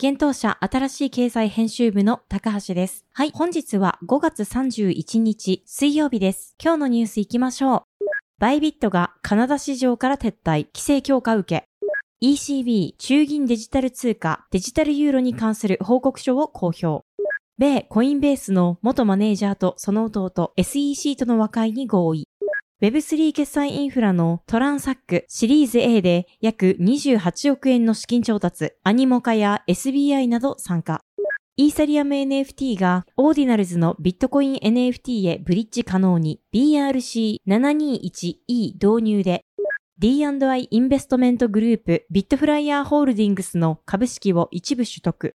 現当社新しい経済編集部の高橋です。はい、本日は5月31日水曜日です。今日のニュース行きましょう。バイビットがカナダ市場から撤退、規制強化受け。ECB 中銀デジタル通貨デジタルユーロに関する報告書を公表。米コインベースの元マネージャーとその弟 SEC との和解に合意。Web3 決済インフラのトランサックシリーズ A で約28億円の資金調達、アニモカや SBI など参加。イーサリアム NFT がオーディナルズのビットコイン NFT へブリッジ可能に BRC721E 導入で D&I インベストメントグループビットフライヤーホールディングスの株式を一部取得。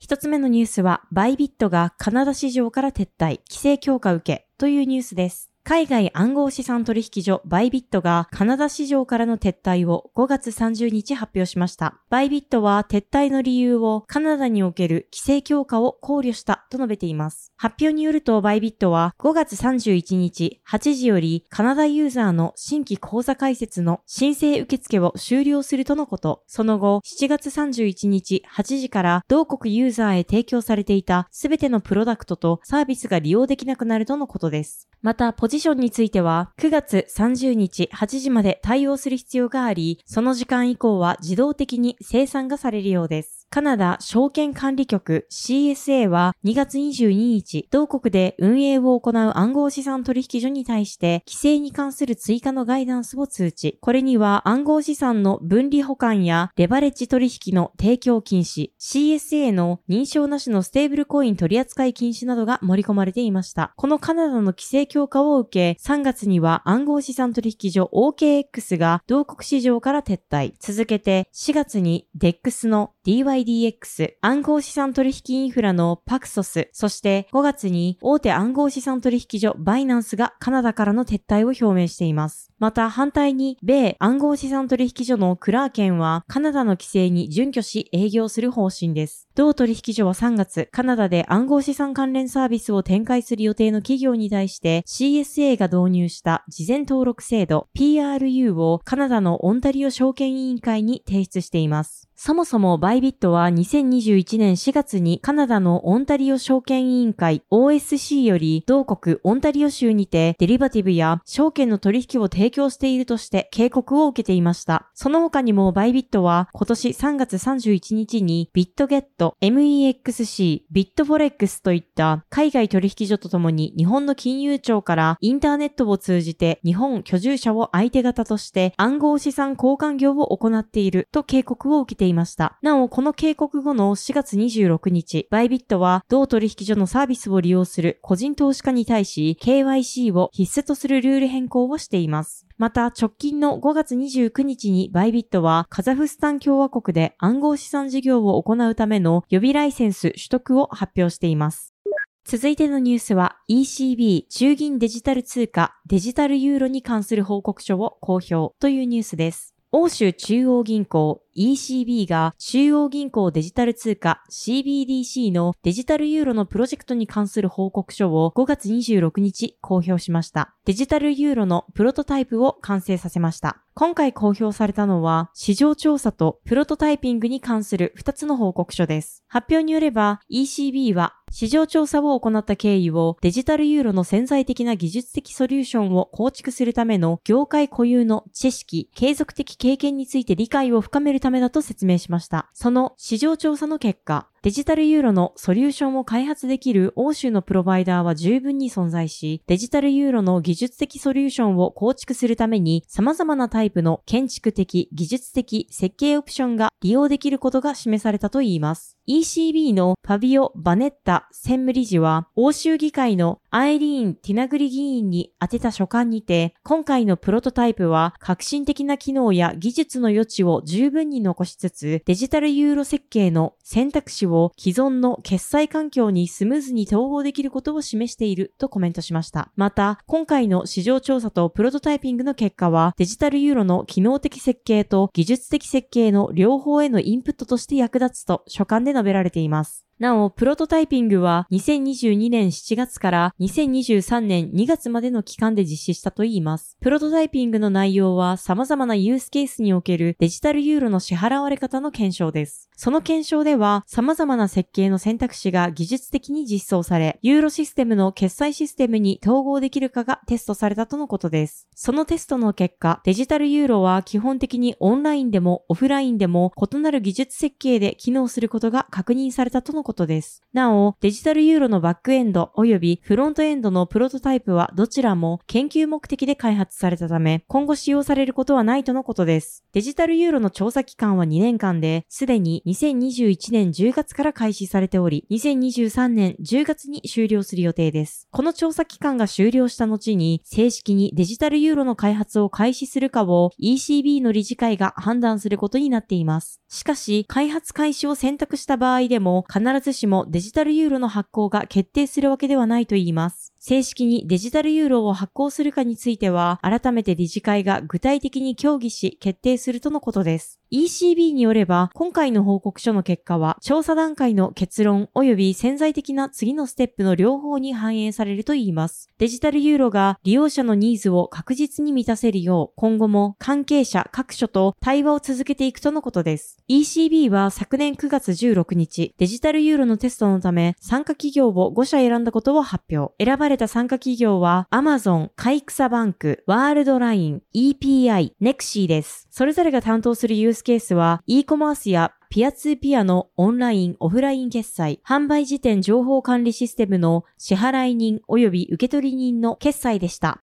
一つ目のニュースは、バイビットがカナダ市場から撤退、規制強化受けというニュースです。海外暗号資産取引所バイビットがカナダ市場からの撤退を5月30日発表しました。バイビットは撤退の理由をカナダにおける規制強化を考慮したと述べています。発表によるとバイビットは5月31日8時よりカナダユーザーの新規口座開設の申請受付を終了するとのこと。その後7月31日8時から同国ユーザーへ提供されていたすべてのプロダクトとサービスが利用できなくなるとのことです。また、ポジションについては、9月30日8時まで対応する必要があり、その時間以降は自動的に生産がされるようです。カナダ証券管理局 CSA は2月22日、同国で運営を行う暗号資産取引所に対して、規制に関する追加のガイダンスを通知。これには暗号資産の分離保管やレバレッジ取引の提供禁止、CSA の認証なしのステーブルコイン取扱い禁止などが盛り込まれていました。このカナダの規制強化を受け、3月には暗号資産取引所 OKX が同国市場から撤退。続けて4月に DEX の DY ddx、暗号資産取引インフラのパクソス、そして5月に大手暗号資産取引所バイナンスがカナダからの撤退を表明しています。また反対に、米暗号資産取引所のクラーケンはカナダの規制に準拠し営業する方針です。同取引所は3月、カナダで暗号資産関連サービスを展開する予定の企業に対して CSA が導入した事前登録制度 PRU をカナダのオンタリオ証券委員会に提出しています。そもそもバイビットは2021年4月にカナダのオンタリオ証券委員会 OSC より同国オンタリオ州にてデリバティブや証券の取引を提供しているとして警告を受けていました。その他にもバイビットは今年3月31日にビットゲット、MEXC、ビットフォレックスといった海外取引所とともに日本の金融庁からインターネットを通じて日本居住者を相手方として暗号資産交換業を行っていると警告を受けていました。なお、この警告後の4月26日、バイビットは同取引所のサービスを利用する個人投資家に対し KYC を必須とするルール変更をしています。また、直近の5月29日にバイビットはカザフスタン共和国で暗号資産事業を行うための予備ライセンス取得を発表しています。続いてのニュースは ECB 中銀デジタル通貨デジタルユーロに関する報告書を公表というニュースです。欧州中央銀行 ECB が中央銀行デジタル通貨 CBDC のデジタルユーロのプロジェクトに関する報告書を5月26日公表しました。デジタルユーロのプロトタイプを完成させました。今回公表されたのは、市場調査とプロトタイピングに関する2つの報告書です。発表によれば、ECB は市場調査を行った経緯をデジタルユーロの潜在的な技術的ソリューションを構築するための業界固有の知識、継続的経験について理解を深めるためだと説明しました。その市場調査の結果、デジタルユーロのソリューションを開発できる欧州のプロバイダーは十分に存在し、デジタルユーロの技術的ソリューションを構築するために様々なタイプの建築的、技術的、設計オプションが利用できることが示されたといいます。ECB のファビオ・バネッタ専務理事は、欧州議会のアイリーン・ティナグリ議員に宛てた書簡にて、今回のプロトタイプは革新的な機能や技術の余地を十分に残しつつ、デジタルユーロ設計の選択肢をを既存の決済環境にスムーズに統合できることを示しているとコメントしました。また、今回の市場調査とプロトタイピングの結果は、デジタルユーロの機能的設計と技術的設計の両方へのインプットとして役立つと書簡で述べられています。なお、プロトタイピングは2022年7月から2023年2月までの期間で実施したといいます。プロトタイピングの内容は様々なユースケースにおけるデジタルユーロの支払われ方の検証です。その検証では様々な設計の選択肢が技術的に実装され、ユーロシステムの決済システムに統合できるかがテストされたとのことです。そのテストの結果、デジタルユーロは基本的にオンラインでもオフラインでも異なる技術設計で機能することが確認されたとのことです。ことですなお、デジタルユーロのバックエンド及びフロントエンドのプロトタイプはどちらも研究目的で開発されたため、今後使用されることはないとのことです。デジタルユーロの調査期間は2年間で、すでに2021年10月から開始されており、2023年10月に終了する予定です。この調査期間が終了した後に、正式にデジタルユーロの開発を開始するかを ECB の理事会が判断することになっています。しかし、開発開始を選択した場合でも、必ずしもデジタルユーロの発行が決定するわけではないと言います。正式にデジタルユーロを発行するかについては、改めて理事会が具体的に協議し決定するとのことです。ECB によれば、今回の報告書の結果は、調査段階の結論及び潜在的な次のステップの両方に反映されるといいます。デジタルユーロが利用者のニーズを確実に満たせるよう、今後も関係者各所と対話を続けていくとのことです。ECB は昨年9月16日、デジタルユーロのテストのため、参加企業を5社選んだことを発表。選ばれた参加企業は、Amazon、カイクサバンク、ワールドライン、EPI、ネクシーです。それぞれが担当するユースケースは、e コマースやピアツーピアのオンライン、オフライン決済、販売時点情報管理システムの支払い人及び受取人の決済でした。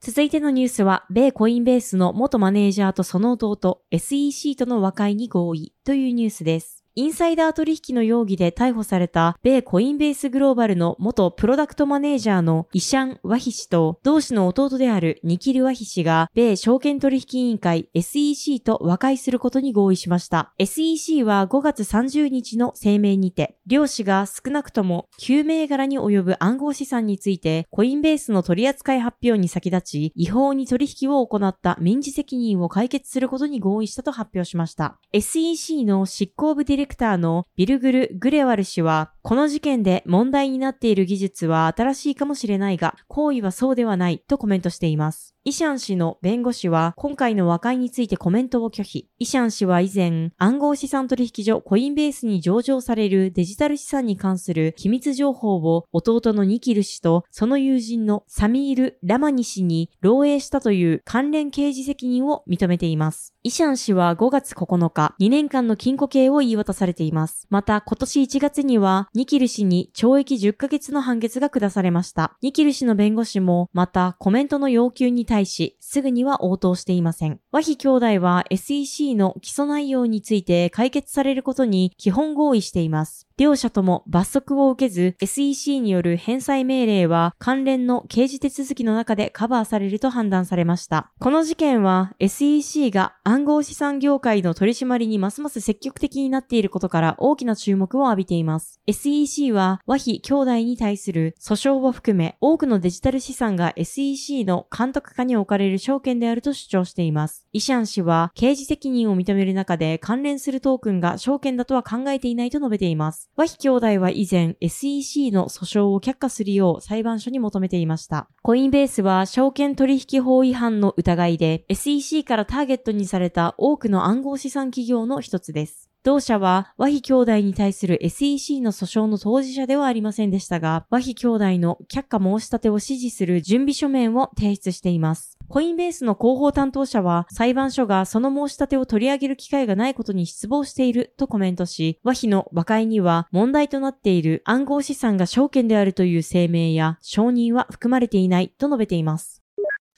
続いてのニュースは、米コインベースの元マネージャーとその弟 SEC との和解に合意というニュースです。インサイダー取引の容疑で逮捕された米コインベースグローバルの元プロダクトマネージャーのイシャン・ワヒ氏と同氏の弟であるニキル・ワヒ氏が米証券取引委員会 SEC と和解することに合意しました。SEC は5月30日の声明にて、両氏が少なくとも9銘柄に及ぶ暗号資産についてコインベースの取扱い発表に先立ち違法に取引を行った民事責任を解決することに合意したと発表しました。SEC の執行部ディレクターのビルグル・グレワル氏は、この事件で問題になっている技術は新しいかもしれないが、行為はそうではないとコメントしています。イシャン氏の弁護士は今回の和解についてコメントを拒否。イシャン氏は以前、暗号資産取引所コインベースに上場されるデジタル資産に関する機密情報を弟のニキル氏とその友人のサミール・ラマニ氏に漏洩したという関連刑事責任を認めています。イシャン氏は5月9日、2年間の禁錮刑を言い渡されています。また、今年1月には、ニキル氏に懲役10ヶ月の判決が下されました。ニキル氏の弁護士も、また、コメントの要求に対し、すぐには応答していません。和比兄弟は SEC の起訴内容について解決されることに基本合意しています。両社とも罰則を受けず SEC による返済命令は関連の刑事手続きの中でカバーされると判断されました。この事件は SEC が暗号資産業界の取り締まりにますます積極的になっていることから大きな注目を浴びています。SEC は和非兄弟に対する訴訟を含め多くのデジタル資産が SEC の監督下に置かれる証券であると主張しています。イシャン氏は刑事責任を認める中で関連するトークンが証券だとは考えていないと述べています。和比兄弟は以前 SEC の訴訟を却下するよう裁判所に求めていました。コインベースは証券取引法違反の疑いで SEC からターゲットにされた多くの暗号資産企業の一つです。同社は和非兄弟に対する SEC の訴訟の当事者ではありませんでしたが、和非兄弟の却下申し立てを支持する準備書面を提出しています。コインベースの広報担当者は、裁判所がその申し立てを取り上げる機会がないことに失望しているとコメントし、和非の和解には問題となっている暗号資産が証券であるという声明や承認は含まれていないと述べています。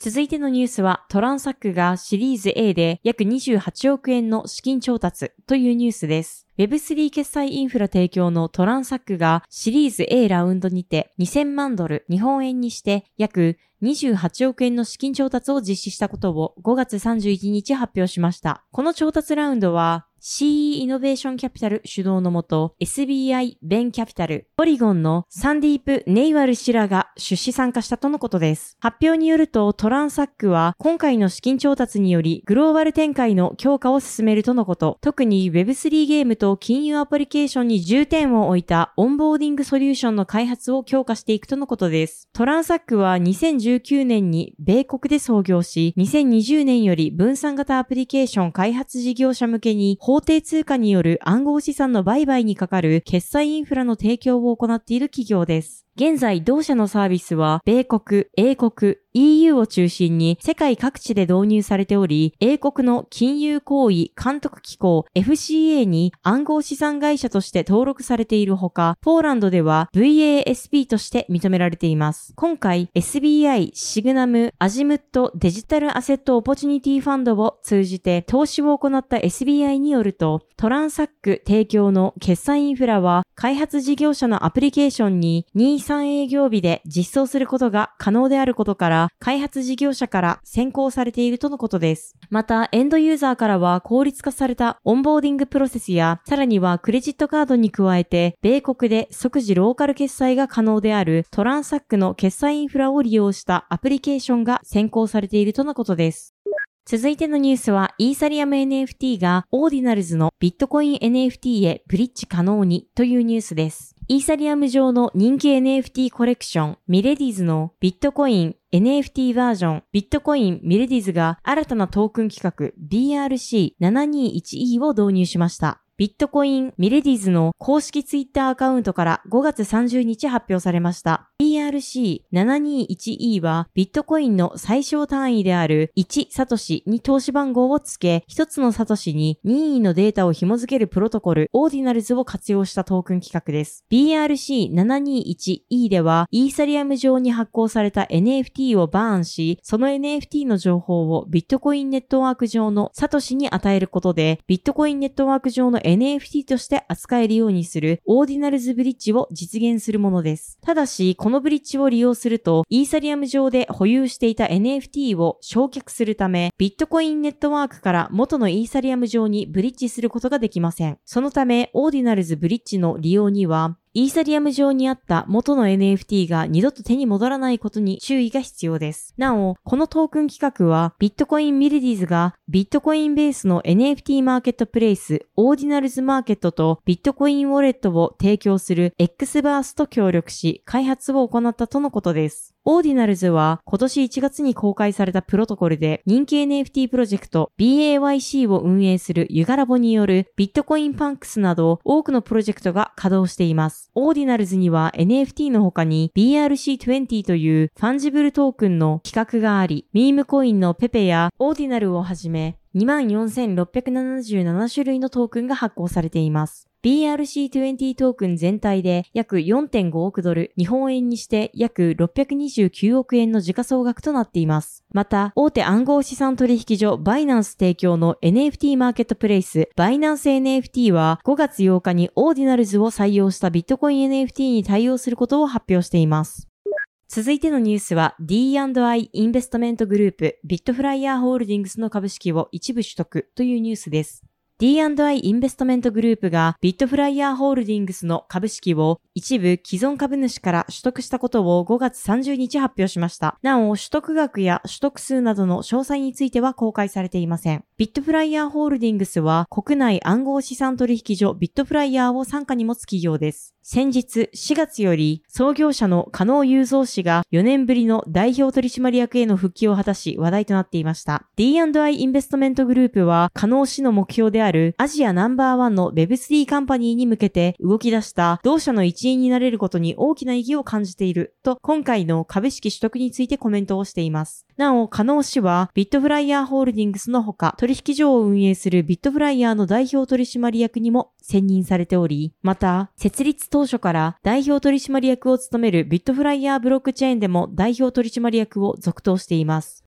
続いてのニュースは、トランサックがシリーズ A で約28億円の資金調達というニュースです。Web3 決済インフラ提供のトランサックがシリーズ A ラウンドにて2000万ドル日本円にして約28億円の資金調達を実施したことを5月31日発表しました。この調達ラウンドは CE イノベーションキャピタル主導のもと、SBI ベンキャピタル、ポリゴンのサンディープ・ネイワル氏らが出資参加したとのことです。発表によると、トランサックは今回の資金調達によりグローバル展開の強化を進めるとのこと、特に Web3 ゲームと金融アプリケーションに重点を置いたオンボーディングソリューションの開発を強化していくとのことです。トランサックは2019年に米国で創業し、2020年より分散型アプリケーション開発事業者向けに法定通貨による暗号資産の売買にかかる決済インフラの提供を行っている企業です。現在同社のサービスは、米国、英国、EU を中心に世界各地で導入されており、英国の金融行為監督機構 FCA に暗号資産会社として登録されているほか、ポーランドでは VASP として認められています。今回 SBI、シグナム、アジムットデジタルアセットオポチュニティファンドを通じて投資を行った SBI によると、トランサック提供の決済インフラは開発事業者のアプリケーションに2、3営業日で実装することが可能であることから、開発事業者から選好されているとのことです。また、エンドユーザーからは効率化されたオンボーディングプロセスや、さらにはクレジットカードに加えて、米国で即時ローカル決済が可能であるトランサックの決済インフラを利用したアプリケーションが選好されているとのことです。続いてのニュースは、イーサリアム NFT がオーディナルズのビットコイン NFT へブリッジ可能にというニュースです。イーサリアム上の人気 NFT コレクション、ミレディズのビットコイン NFT バージョン、ビットコインミレディズが新たなトークン規格 BRC721E を導入しました。ビットコインミレディズの公式ツイッターアカウントから5月30日発表されました。ERC721E はビットコインの最小単位である1サトシに通し番号を付け、1つのサトシに任意のデータを紐付けるプロトコル、オーディナルズを活用したトークン規格です。BRC721E では、イーサリアム上に発行された NFT をバーンし、その NFT の情報をビットコインネットワーク上のサトシに与えることで、ビットコインネットワーク上の NFT として扱えるようにするオーディナルズブリッジを実現するものです。ただし、このブリッジを利用すると、イーサリアム上で保有していた NFT を焼却するため、ビットコインネットワークから元のイーサリアム上にブリッジすることができません。そのため、オーディナルズブリッジの利用には、イーサリアム上にあった元の NFT が二度と手に戻らないことに注意が必要です。なお、このトークン企画は、ビットコインミルディーズがビットコインベースの NFT マーケットプレイス、オーディナルズマーケットとビットコインウォレットを提供する X バースと協力し、開発を行ったとのことです。オーディナルズは今年1月に公開されたプロトコルで人気 NFT プロジェクト BAYC を運営するユガラボによるビットコインパンクスなど多くのプロジェクトが稼働しています。オーディナルズには NFT の他に BRC20 というファンジブルトークンの規格があり、ミームコインのペペやオーディナルをはじめ、24,677種類のトークンが発行されています。BRC20 トークン全体で約4.5億ドル、日本円にして約629億円の時価総額となっています。また、大手暗号資産取引所バイナンス提供の NFT マーケットプレイス、バイナンス NFT は5月8日にオーディナルズを採用したビットコイン NFT に対応することを発表しています。続いてのニュースは D&I インベストメントグループビットフライヤーホールディングスの株式を一部取得というニュースです。D&I インベストメントグループがビットフライヤーホールディングスの株式を一部既存株主から取得したことを5月30日発表しました。なお、取得額や取得数などの詳細については公開されていません。ビットフライヤーホールディングスは国内暗号資産取引所ビットフライヤーを傘下に持つ企業です。先日4月より創業者の加納雄三氏が4年ぶりの代表取締役への復帰を果たし話題となっていました。D&I インベストメントグループは加納氏の目標であるアジアナンバーワンの Web3 カンパニーに向けて動き出した同社の一員になれることに大きな意義を感じていると今回の株式取得についてコメントをしています。なお、加納氏はビットフライヤーホールディングスのほか取引所を運営するビットフライヤーの代表取締役にも選任されており、また設立当初から代表取締役を務めるビットフライヤーブロックチェーンでも代表取締役を続投しています。